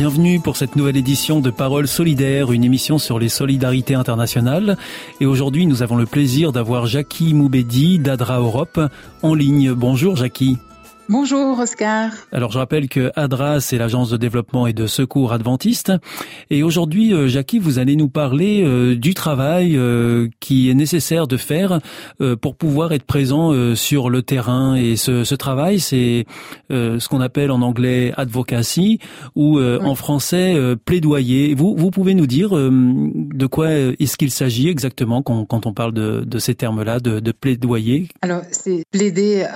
Bienvenue pour cette nouvelle édition de Paroles solidaires, une émission sur les solidarités internationales. Et aujourd'hui, nous avons le plaisir d'avoir Jackie Moubedi d'Adra Europe en ligne. Bonjour Jackie. Bonjour Oscar. Alors je rappelle que ADRA, c'est l'agence de développement et de secours adventiste. Et aujourd'hui, euh, Jackie, vous allez nous parler euh, du travail euh, qui est nécessaire de faire pour pouvoir être présent sur le terrain. Et ce, ce travail, c'est ce qu'on appelle en anglais advocacy ou en français plaidoyer. Vous, vous pouvez nous dire de quoi est-ce qu'il s'agit exactement quand, quand, on parle de, de ces termes-là, de, de plaidoyer? Alors c'est plaider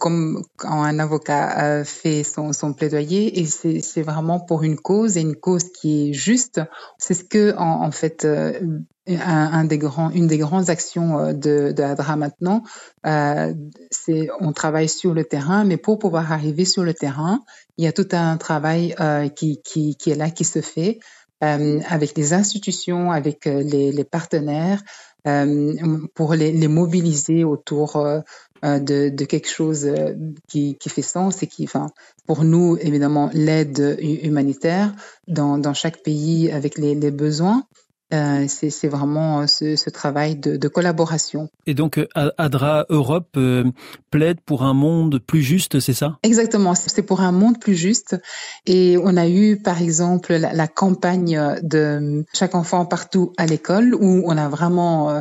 comme quand un avocat euh, fait son, son plaidoyer et c'est vraiment pour une cause et une cause qui est juste. C'est ce que en, en fait euh, un, un, des grands, une des grandes actions euh, de, de ADRA maintenant, euh, c'est on travaille sur le terrain, mais pour pouvoir arriver sur le terrain, il y a tout un travail euh, qui, qui, qui est là, qui se fait euh, avec les institutions, avec les, les partenaires, pour les, les, mobiliser autour de, de, quelque chose euh, qui, qui, fait sens et qui, enfin, pour nous, évidemment, l'aide humanitaire dans, dans, chaque pays avec les, les besoins. Euh, c'est vraiment ce, ce travail de, de, collaboration. Et donc, ADRA Europe euh, plaide pour un monde plus juste, c'est ça? Exactement, c'est pour un monde plus juste. Et on a eu, par exemple, la, la campagne de chaque enfant partout à l'école, où on a vraiment euh,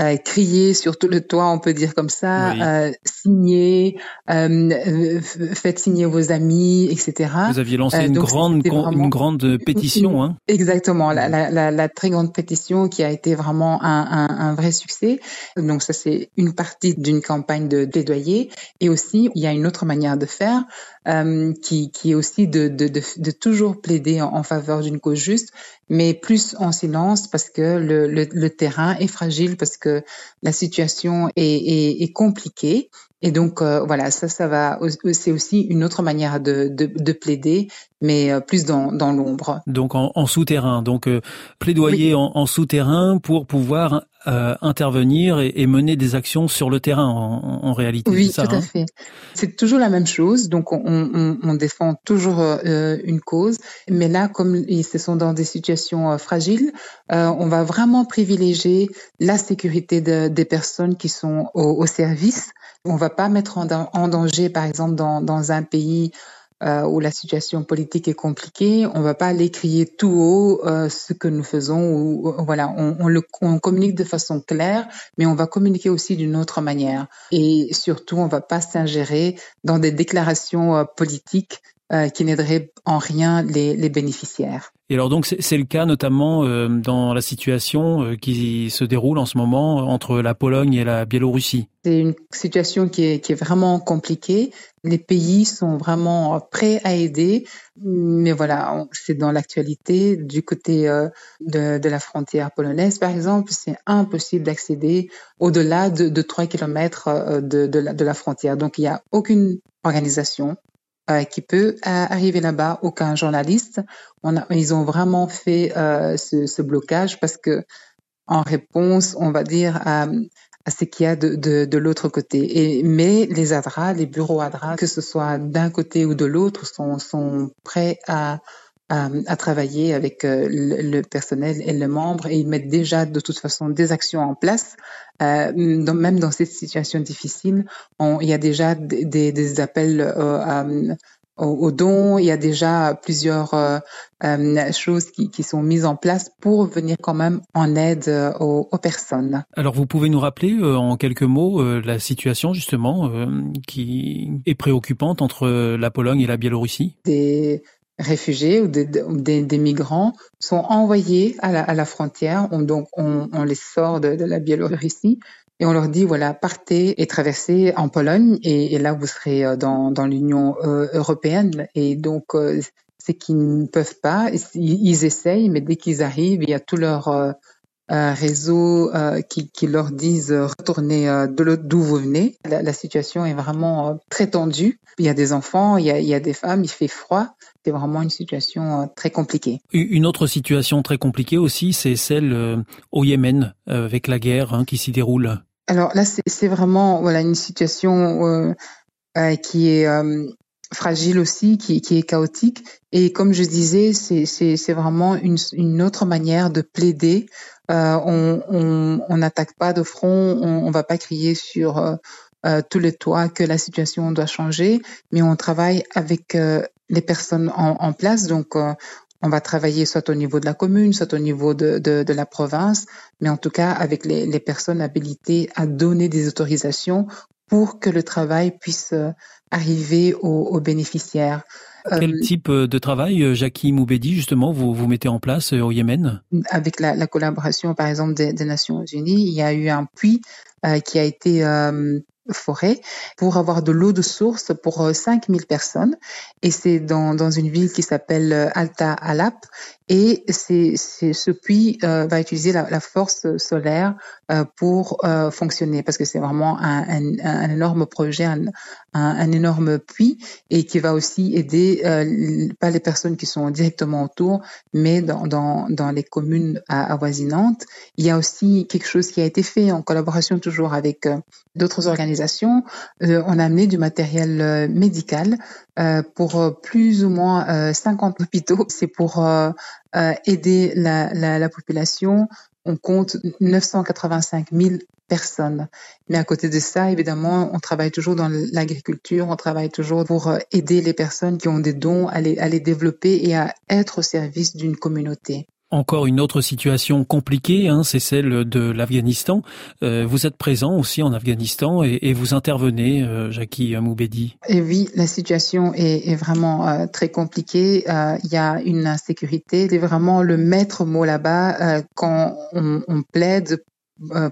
euh, crier sur tout le toit, on peut dire comme ça, oui. euh, signer, euh, faites signer vos amis, etc. Vous aviez lancé euh, une, grande, vraiment... une grande pétition. Hein Exactement, la, la, la, la, très grande pétition qui a été vraiment un, un, un vrai succès. Donc ça, c'est une partie d'une campagne de plaidoyer. Et aussi, il y a une autre manière de faire. Euh, qui, qui est aussi de, de, de, de toujours plaider en, en faveur d'une cause juste, mais plus en silence parce que le, le, le, terrain est fragile, parce que la situation est, est, est compliquée. Et donc euh, voilà, ça, ça va, c'est aussi une autre manière de, de, de plaider, mais euh, plus dans, dans l'ombre. Donc en, en souterrain, donc euh, plaidoyer oui. en, en, souterrain pour pouvoir euh, intervenir et, et, mener des actions sur le terrain en, en réalité. Oui, ça, tout hein à fait. C'est toujours la même chose. Donc on, on, on défend toujours euh, une cause, mais là, comme ils se sont dans des situations euh, fragiles, on va vraiment privilégier la sécurité de, des personnes qui sont au, au service. On va pas mettre en, en danger, par exemple, dans, dans un pays euh, où la situation politique est compliquée, on va pas aller crier tout haut euh, ce que nous faisons. Ou, voilà, on, on, le, on communique de façon claire, mais on va communiquer aussi d'une autre manière. Et surtout, on va pas s'ingérer dans des déclarations euh, politiques euh, qui n'aideraient en rien les, les bénéficiaires. Et alors donc c'est le cas notamment euh, dans la situation euh, qui se déroule en ce moment entre la Pologne et la Biélorussie. C'est une situation qui est, vraiment compliquée. Les pays sont vraiment prêts à aider, mais voilà, c'est dans l'actualité. Du côté euh, de, la frontière polonaise, par exemple, c'est impossible d'accéder au-delà de, de 3 kilomètres euh, de, de, la, frontière. Donc il n'y a aucune organisation euh, qui peut euh, arriver là-bas, aucun journaliste. On a, ils ont vraiment fait euh, ce, ce, blocage parce que, en réponse, on va dire à, à ce qu'il y a de, de, de l'autre côté. Et, mais les ADRA, les bureaux ADRA, que ce soit d'un côté ou de l'autre, sont, sont prêts à à, travailler avec le, personnel et les membres et ils mettent déjà de toute façon des actions en place. même dans cette situation difficile, il y a déjà des, des appels à aux, dons. Il y a déjà plusieurs euh, euh, choses qui, qui, sont mises en place pour venir quand même en aide euh, aux, aux personnes. Alors vous pouvez nous rappeler en quelques mots la situation justement qui est préoccupante entre la Pologne et la Biélorussie? Des réfugiés ou des, des, des, migrants sont envoyés à la, à la frontière. On, donc on, on les sort de, de la Biélorussie et on leur dit voilà partez et traversez en Pologne et, et là vous serez euh, dans, dans l'Union euh, européenne. Et donc euh, c'est qu'ils ne peuvent pas ils, essayent mais dès qu'ils arrivent il y a tout leur euh, réseau qui, qui, leur disent retournez de d'où vous venez. La, la, situation est vraiment très tendue. Il y a des enfants il y a, il y a des femmes il fait froid c'est vraiment une situation très compliquée. Une autre situation très compliquée aussi, c'est celle au Yémen, avec la guerre hein, qui s'y déroule. Alors là, c'est vraiment voilà une situation euh, euh, qui est euh, fragile aussi, qui, qui, est chaotique. Et comme je disais, c'est vraiment une, une, autre manière de plaider. on n'attaque pas de front, on, on va pas crier sur tous les toits que la situation doit changer, mais on travaille avec les personnes en, en place. Donc, on va travailler soit au niveau de la commune, soit au niveau de, de, de la province, mais en tout cas avec les, les, personnes habilitées à donner des autorisations pour que le travail puisse euh, arriver aux, aux bénéficiaires. Quel euh, type euh, de travail, Jackie Moubedi, justement, vous, vous mettez en place au Yémen? Avec la, la, collaboration, par exemple, des, des, Nations Unies, il y a eu un puits euh, qui a été euh, forêt pour avoir de l'eau de source pour 5000 euh, personnes. Et c'est dans, dans une ville qui s'appelle euh, Alta Alap. Et c'est, ce puits euh, va utiliser la, la force solaire euh, pour euh, fonctionner parce que c'est vraiment un, un, un, énorme projet, un, un, énorme puits et qui va aussi aider pas les personnes qui sont directement autour, mais dans, dans, dans les communes avoisinantes. Il y a aussi quelque chose qui a été fait en collaboration toujours avec d'autres organisations. on a amené du matériel médical pour plus ou moins 50 hôpitaux. C'est pour aider la, la, la, population. On compte 985 000 personnes. Mais à côté de ça, évidemment, on travaille toujours dans l'agriculture, on travaille toujours pour euh, aider les personnes qui ont des dons à les, à les développer et à être au service d'une communauté encore une autre situation compliquée, hein, c'est celle de l'Afghanistan. Euh, vous êtes présent aussi en Afghanistan et, vous intervenez, euh, Jackie Moubedi. Et oui, la situation est, vraiment euh, très compliquée. Euh, il y a une insécurité. C'est vraiment le maître mot là-bas quand on, on plaide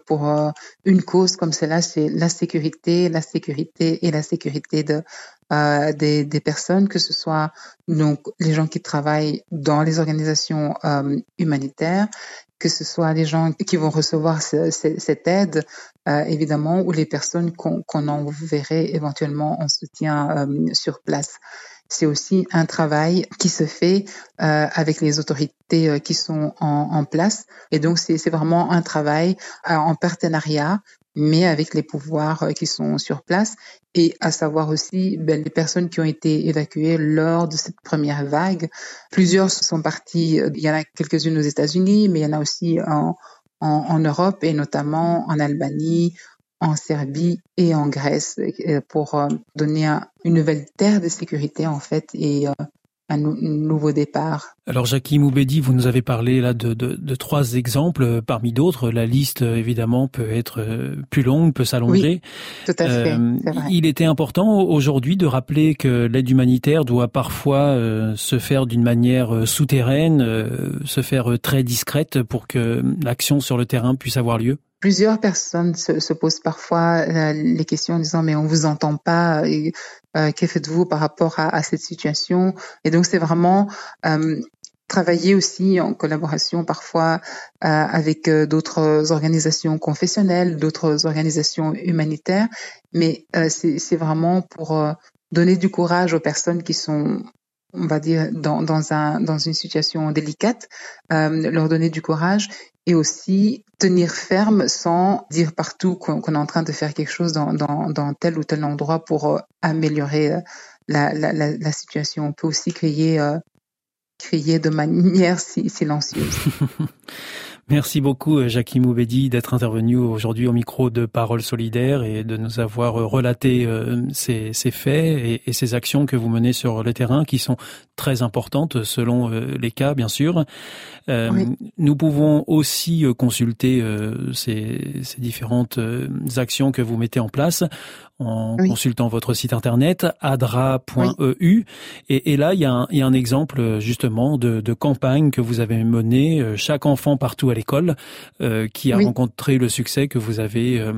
pour une cause comme cela, c'est la sécurité, la sécurité et la sécurité de euh, des, des, personnes, que ce soit donc les gens qui travaillent dans les organisations euh, humanitaires, que ce soit les gens qui vont recevoir ce, ce, cette aide, euh, évidemment, ou les personnes qu'on qu enverrait éventuellement en soutien euh, sur place. C'est aussi un travail qui se fait euh, avec les autorités qui sont en, en place. Et donc, c'est vraiment un travail en partenariat mais avec les pouvoirs euh, qui sont sur place et à savoir aussi ben, les personnes qui ont été évacuées lors de cette première vague. Plusieurs sont partis, euh, il y en a quelques-unes aux États-Unis, mais il y en a aussi en, en, en Europe et notamment en Albanie, en Serbie et en Grèce euh, pour donner une nouvelle terre de sécurité en fait et un nouveau départ. Alors Jackie Moubedi, vous nous avez parlé là de, de, de trois exemples euh, parmi d'autres. La liste euh, évidemment peut être euh, plus longue, peut s'allonger. Oui, tout à fait. Euh, il était important aujourd'hui de rappeler que l'aide humanitaire doit parfois euh, se faire d'une manière souterraine, euh, se faire très discrète pour que l'action sur le terrain puisse avoir lieu. Plusieurs personnes se, se posent parfois euh, les questions en disant mais on vous entend pas, et, euh, que faites-vous par rapport à, à, cette situation? Et donc c'est vraiment euh, travailler aussi en collaboration parfois euh, avec euh, d'autres organisations confessionnelles, d'autres organisations humanitaires, mais euh, c'est vraiment pour donner du courage aux personnes qui sont on va dire, dans, dans, un, dans une situation délicate, leur donner du courage et aussi tenir ferme sans dire partout qu'on qu est en train de faire quelque chose dans, tel ou tel endroit pour euh, améliorer euh, la, situation. On peut aussi créer euh, crier de manière silencieuse. Merci beaucoup, euh, Jackie Moubedi, d'être intervenu aujourd'hui au micro de Parole Solidaire et de nous avoir euh, relaté euh, ces, faits et, ces actions que vous menez sur le terrain qui sont très importantes selon les cas, bien sûr. Nous pouvons aussi consulter ces, ces, différentes actions que vous mettez en place en consultant votre site internet adra.eu. Et, et, là, il y, a un, il y, a un, exemple justement de, de, campagne que vous avez menée, euh, chaque enfant partout à l'école, euh, qui a rencontré le succès que vous avez euh,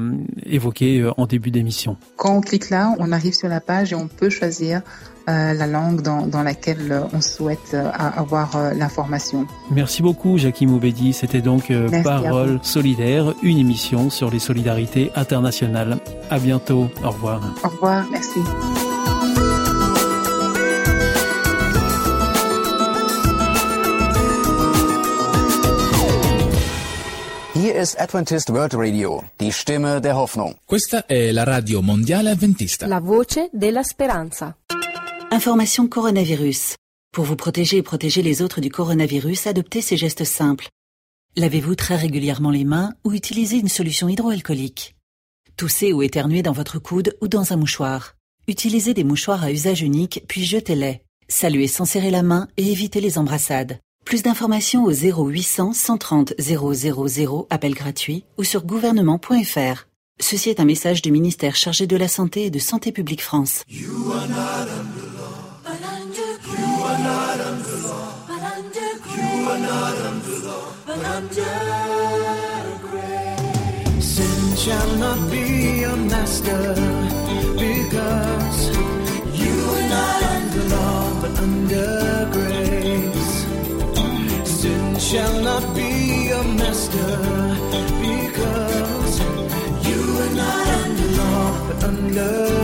évoqué en début d'émission. Quand on clique là, on arrive sur la page et on peut choisir euh, la langue dans, dans, laquelle on souhaite euh, avoir euh, l'information. Merci beaucoup Jackie Moubedi. C'était donc Parole solidaire, une émission sur les solidarités internationales. À bientôt. Au revoir. Au revoir. Merci. Hier ist Adventist World Radio, die Stimme der Hoffnung. Questa è la radio mondiale adventista. La voce della speranza. Information coronavirus. Pour vous protéger et protéger les autres du coronavirus, adoptez ces gestes simples. Lavez-vous très régulièrement les mains ou utilisez une solution hydroalcoolique. Toussez ou éternuez dans votre coude ou dans un mouchoir. Utilisez des mouchoirs à usage unique puis jetez-les. Saluez sans serrer la main et évitez les embrassades. Plus d'informations au 0800 130 000, appel gratuit, ou sur gouvernement.fr. Ceci est un message du ministère chargé de la Santé et de Santé publique France. Sin shall not be your master because you are not under law but under grace. Sin shall not be your master because you are not under law but under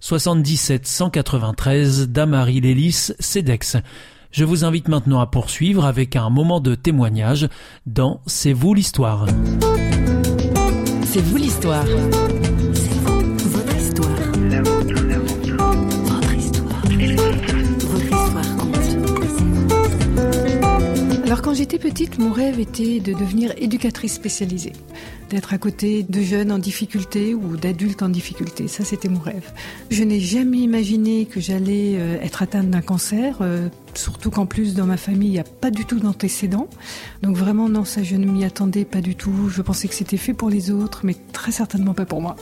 77 193 Damary Lélis, CEDEX. Je vous invite maintenant à poursuivre avec un moment de témoignage dans C'est vous l'histoire. C'est vous l'histoire. Alors quand j'étais petite, mon rêve était de devenir éducatrice spécialisée, d'être à côté de jeunes en difficulté ou d'adultes en difficulté. Ça, c'était mon rêve. Je n'ai jamais imaginé que j'allais euh, être atteinte d'un cancer, euh, surtout qu'en plus dans ma famille, il n'y a pas du tout d'antécédents. Donc vraiment, non, ça, je ne m'y attendais pas du tout. Je pensais que c'était fait pour les autres, mais très certainement pas pour moi.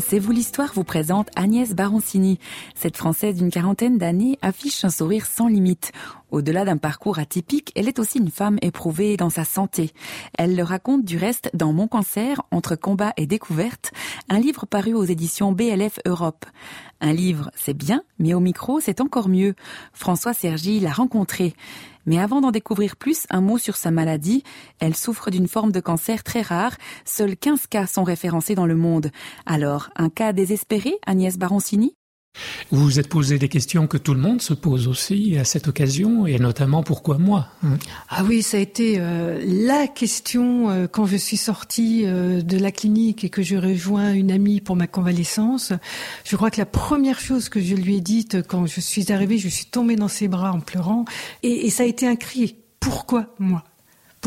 C'est vous l'histoire vous présente Agnès Baroncini. Cette Française d'une quarantaine d'années affiche un sourire sans limite. Au-delà d'un parcours atypique, elle est aussi une femme éprouvée dans sa santé. Elle le raconte du reste dans Mon cancer, entre combat et découverte, un livre paru aux éditions BLF Europe. Un livre, c'est bien, mais au micro, c'est encore mieux. François Sergi l'a rencontré. Mais avant d'en découvrir plus, un mot sur sa maladie. Elle souffre d'une forme de cancer très rare. Seuls 15 cas sont référencés dans le monde. Alors, un cas désespéré, Agnès Baroncini? Vous vous êtes posé des questions que tout le monde se pose aussi à cette occasion, et notamment pourquoi moi hein? Ah oui, ça a été euh, la question euh, quand je suis sortie euh, de la clinique et que je rejoins une amie pour ma convalescence. Je crois que la première chose que je lui ai dite quand je suis arrivée, je suis tombée dans ses bras en pleurant, et, et ça a été un cri. Pourquoi moi?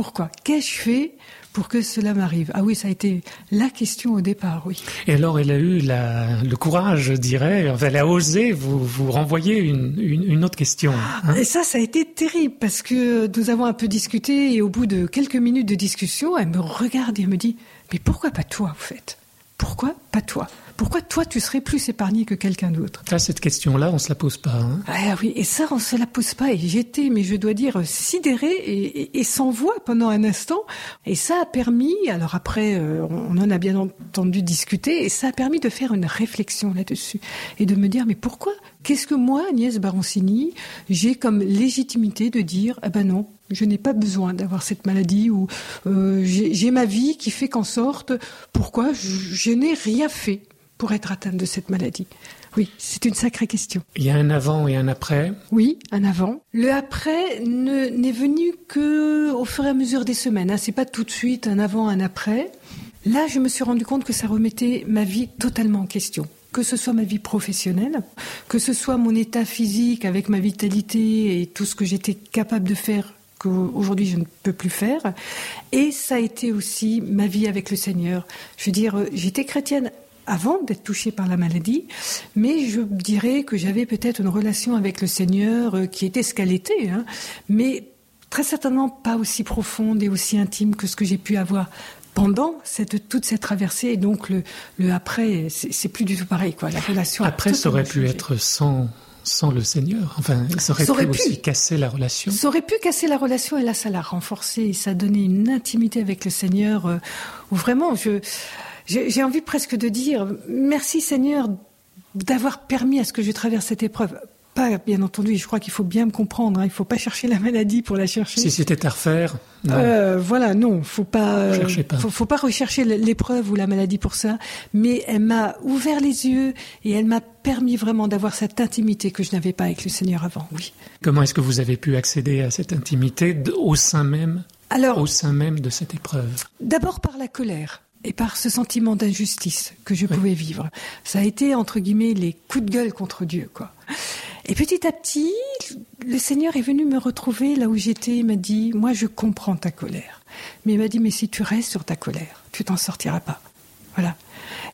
Pourquoi Qu'ai-je fait pour que cela m'arrive? Ah oui, ça a été la question au départ, oui. Et alors, elle a eu la, le courage, je dirais, elle a osé vous, vous renvoyer une, une, une autre question. hein? Et ça, ça a été terrible parce que nous avons un peu discuté et au bout de quelques minutes de discussion, elle me regarde et elle me dit Mais pourquoi pas toi, au fait? Pourquoi pas toi? Pourquoi toi, tu serais plus épargné que quelqu'un d'autre? Ça, cette question-là, on se la pose pas. hein. Ah oui, et ça, on se la pose pas. Et j'étais, mais je dois dire, sidérée et, et- et sans voix pendant un instant. Et ça a permis, alors après, euh, on en a bien entendu discuter, et ça a permis de faire une réflexion là-dessus. Et de me dire, mais pourquoi? Qu'est-ce que moi, Agnès Baroncini, j'ai comme légitimité de dire, ah ben non, je n'ai pas besoin d'avoir cette maladie ou euh, j'ai j'ai ma vie qui fait qu'en sorte, pourquoi je, je n'ai rien fait? Pour être atteinte de cette maladie Oui, c'est une sacrée question. Il y a un avant et un après. Oui, un avant. Le après ne- n'est venu que au fur et à mesure des semaines. Hein. C'est pas tout de suite un avant, un après. Là, je me suis rendu compte que ça remettait ma vie totalement en question. Que ce soit ma vie professionnelle, que ce soit mon état physique avec ma vitalité et tout ce que j'étais capable de faire qu'aujourd'hui je ne peux plus faire. Et ça a été aussi ma vie avec le Seigneur. Je veux dire, euh, j'étais chrétienne avant d'être touchée par la maladie, mais je dirais que j'avais peut-être une relation avec le Seigneur euh, qui était ce qu'elle était, hein, mais très certainement pas aussi profonde et aussi intime que ce que j'ai pu avoir pendant cette, toute cette traversée. Et donc le, le après, c'est plus du tout pareil, quoi. La relation. Après, ça aurait pu être sans, sans le Seigneur. Enfin, ça aurait Ça aurait pu pu. aussi casser la relation. Ça aurait pu casser la relation et là, ça l'a renforcée et ça a donné une intimité avec le Seigneur euh, où vraiment, je, j'ai envie presque de dire merci Seigneur d'avoir permis à ce que je traverse cette épreuve. Pas, bien entendu, je crois qu'il faut bien me comprendre. hein, il faut pas chercher la maladie pour la chercher. Si c'était à refaire, non. Euh, voilà, non, faut pas, euh, pas. Faut, faut pas rechercher l'épreuve ou la maladie pour ça. Mais elle m'a ouvert les yeux et elle m'a permis vraiment d'avoir cette intimité que je n'avais pas avec le Seigneur avant. Oui. comment est-ce que vous avez pu accéder à cette intimité au sein même, Alors, au sein même de cette épreuve? D'abord par la colère et par ce sentiment d'injustice que je pouvais vivre. Ça a été, entre guillemets, les coups de gueule contre Dieu, quoi. Et petit à petit, le Seigneur est venu me retrouver là où j'étais. Il m'a dit, moi, je comprends ta colère. Mais il m'a dit, mais si tu restes sur ta colère, tu t'en sortiras pas. Voilà.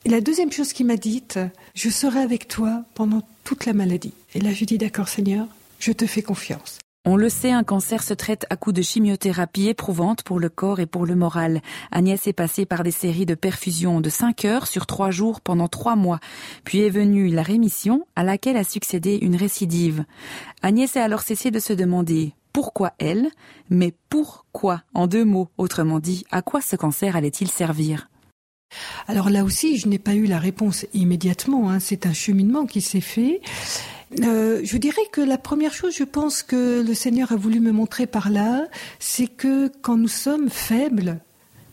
Et la deuxième chose qu'il m'a dite, je serai avec toi pendant toute la maladie. Et là, je dis, d'accord, Seigneur, je te fais confiance. On le sait, un cancer se traite à coups de chimiothérapie éprouvante pour le corps et pour le moral. Agnès est passée par des séries de perfusions de 5 heures sur 3 jours pendant 3 mois. Puis est venue la rémission à laquelle a succédé une récidive. Agnès a alors cessé de se demander pourquoi elle, mais pourquoi en deux mots, autrement dit, à quoi ce cancer allait-il servir? Alors là aussi, je n'ai pas eu la réponse immédiatement. hein. C'est un cheminement qui s'est fait. Euh, je dirais que la première chose, je pense que le Seigneur a voulu me montrer par là, c'est que quand nous sommes faibles,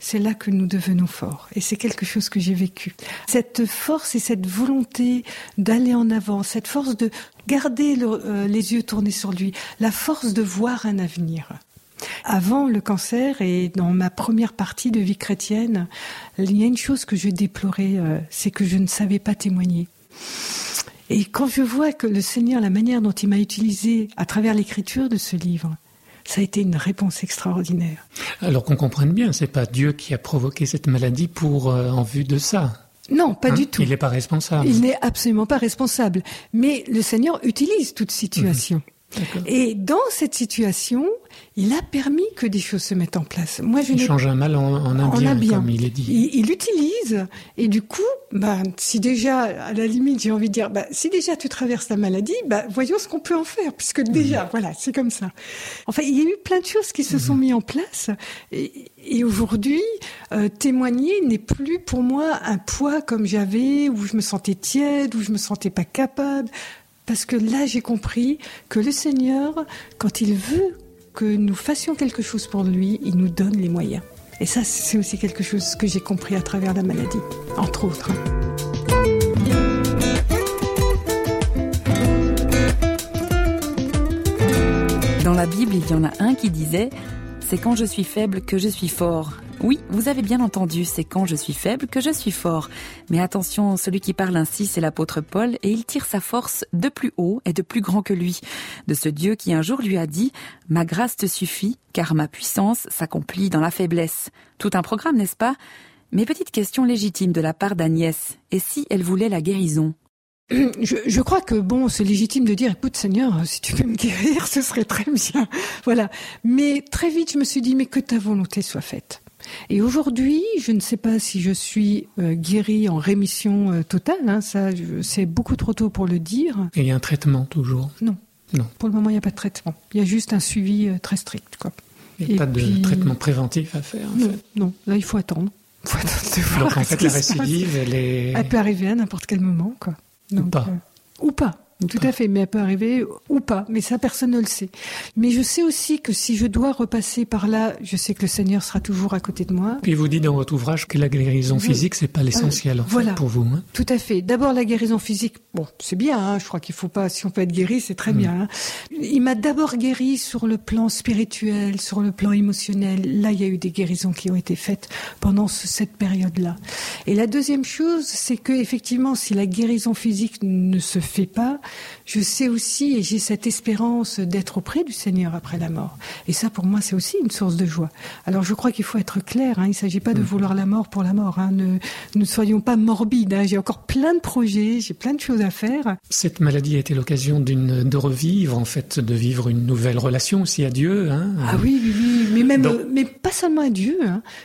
c'est là que nous devenons forts. Et c'est quelque chose que j'ai vécu. Cette force et cette volonté d'aller en avant, cette force de garder euh, les yeux tournés sur lui, la force de voir un avenir. Avant le cancer et dans ma première partie de vie chrétienne, il y a une chose que je déplorais, euh, c'est que je ne savais pas témoigner. Et quand je vois que le Seigneur, la manière dont il m'a utilisé à travers l'écriture de ce livre, ça a été une réponse extraordinaire. Alors qu'on comprenne bien, c'est pas Dieu qui a provoqué cette maladie pour euh, en vue de ça. Non, pas Hein du tout. Il n'est pas responsable. Il n'est absolument pas responsable. Mais le Seigneur utilise toute situation. D'accord. Et dans cette situation, il a permis que des choses se mettent en place. Moi, je Il change un mal en, en bien, comme il est dit. Il, il utilise. Et du coup, bah, si déjà, à la limite, j'ai envie de dire, bah, si déjà tu traverses la maladie, bah, voyons ce qu'on peut en faire, puisque déjà, voilà, c'est comme ça. Enfin, il y a eu plein de choses qui se sont mises en place. Et, et aujourd'hui, euh, témoigner n'est plus pour moi un poids comme j'avais, où je me sentais tiède, où je me sentais pas capable. Parce que là, j'ai compris que le Seigneur, quand il veut que nous fassions quelque chose pour lui, il nous donne les moyens. Et ça, c'est aussi quelque chose que j'ai compris à travers la maladie, entre autres. Dans la Bible, il y en a un qui disait C'est quand je suis faible que je suis fort. Oui, vous avez bien entendu, c'est quand je suis faible que je suis fort. Mais attention, celui qui parle ainsi, c'est l'apôtre Paul, et il tire sa force de plus haut et de plus grand que lui, de ce Dieu qui un jour lui a dit Ma grâce te suffit, car ma puissance s'accomplit dans la faiblesse. Tout un programme, n'est-ce pas? Mais petite question légitime de la part d'Agnès, et si elle voulait la guérison? Je, je crois que bon, c'est légitime de dire, écoute Seigneur, si tu peux me guérir, ce serait très bien. Voilà. Mais très vite, je me suis dit, mais que ta volonté soit faite. Et aujourd'hui, je ne sais pas si je suis euh, guérie en rémission euh, totale. Hein, ça, c'est beaucoup trop tôt pour le dire. Et il y a un traitement toujours? Non. Non. Pour le moment, il n'y a pas de traitement. Il y a juste un suivi euh, très strict. Quoi. Il n'y a Et pas de traitement préventif à faire. en Non, fait. non. Là, il faut attendre. Il faut attendre de voir Donc en fait, la récidive, elle est. Elle peut arriver à n'importe quel moment, quoi. Donc, pas. euh, ou pas. Tout à fait, mais elle peut arriver ou pas, mais ça personne ne le sait. Mais je sais aussi que si je dois repasser par là, je sais que le Seigneur sera toujours à côté de moi. Puis vous dites dans votre ouvrage que la guérison physique, c'est pas l'essentiel en fait, voilà. pour vous. hein. Tout à fait. D'abord la guérison physique. Bon, c'est bien. Hein, je crois qu'il faut pas. Si on peut être guéri, c'est très bien. hein. Il m'a d'abord guéri sur le plan spirituel, sur le plan émotionnel. Là, il y a eu des guérisons qui ont été faites pendant ce- cette période-là. Et la deuxième chose, c'est que effectivement, si la guérison physique ne se fait pas, je sais aussi et j'ai cette espérance d'être auprès du Seigneur après la mort. Et ça, pour moi, c'est aussi une source de joie. Alors, je crois qu'il faut être clair. Hein, il ne s'agit pas de vouloir la mort pour la mort. Hein, ne, ne soyons pas morbides. Hein, j'ai encore plein de projets, j'ai plein de choses à faire. Cette maladie a été l'occasion d'une de revivre, en fait, de vivre une nouvelle relation aussi à Dieu. Ah oui, oui, oui, mais même, mais pas seulement à Dieu.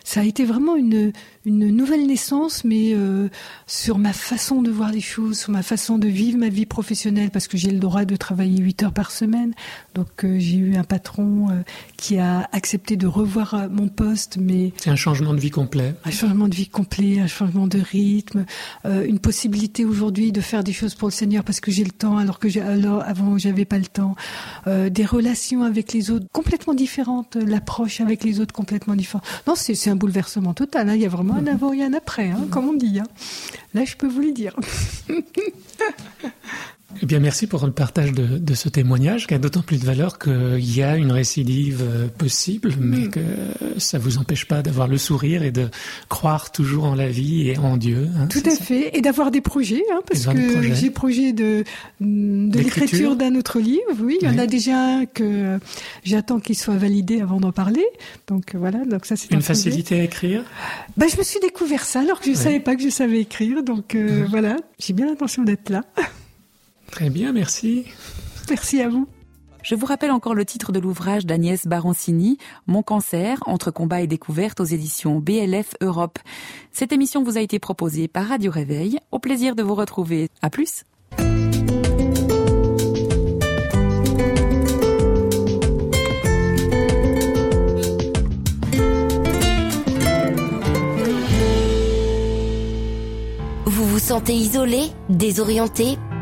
Ça a été vraiment une une nouvelle naissance, mais euh, sur ma façon de voir les choses, sur ma façon de vivre ma vie professionnelle, parce que j'ai le droit de travailler 8 heures par semaine. Donc euh, j'ai eu un patron euh, qui a accepté de revoir euh, mon poste, mais C'est un changement de vie complet. un changement de vie complet, un changement de rythme, une possibilité aujourd'hui de faire des choses pour le Seigneur parce que j'ai le temps alors que j'ai, alors avant j'avais pas le temps, des relations avec les autres complètement différentes, l'approche avec les autres complètement différente. Non, c'est, c'est un bouleversement total. hein. Il y a vraiment un avant et un après, hein, comme on dit. hein. Là, je peux vous le dire. Eh bien, merci pour le partage de, de ce témoignage, qui a d'autant plus de valeur qu'il y a une récidive euh, possible, mais Mm. que ça vous empêche pas d'avoir le sourire et de croire toujours en la vie et en Dieu. hein. Tout à fait, et d'avoir des projets, hein, parce que j'ai projet de, de l'écriture d'un autre livre. Oui, il y en a déjà un que j'attends qu'il soit validé avant d'en parler. Donc voilà, donc ça c'est un Une projet. facilité à écrire? Bah, je me suis découvert ça alors que je ne savais pas que je savais écrire. Donc euh, voilà, j'ai bien l'intention d'être là. Très bien, merci. Merci à vous. Je vous rappelle encore le titre de l'ouvrage d'Agnès Baroncini, Mon cancer, entre combat et découverte aux éditions BLF Europe. Cette émission vous a été proposée par Radio Réveil. Au plaisir de vous retrouver. À plus. Vous vous sentez isolé, désorienté,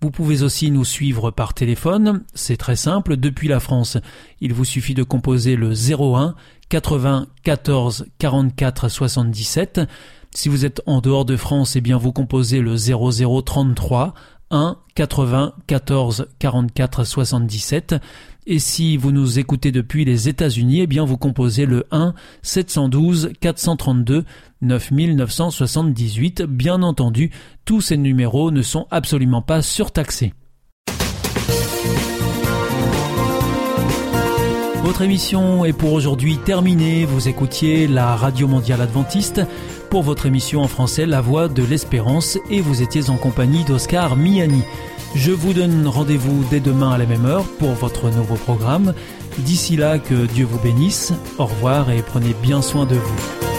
Vous pouvez aussi nous suivre par téléphone, c'est très simple, depuis la France. Il vous suffit de composer le 01 80 14 44 77. Si vous êtes en dehors de France, eh bien vous composez le 00 33 1 80 14 44 77. Et si vous nous écoutez depuis les États-Unis, eh bien vous composez le 1 712 432 9978. Bien entendu, tous ces numéros ne sont absolument pas surtaxés. Votre émission est pour aujourd'hui terminée. Vous écoutiez la Radio Mondiale Adventiste pour votre émission en français La Voix de l'Espérance et vous étiez en compagnie d'Oscar Miani. Je vous donne rendez-vous dès demain à la même heure pour votre nouveau programme. D'ici là, que Dieu vous bénisse. Au revoir et prenez bien soin de vous.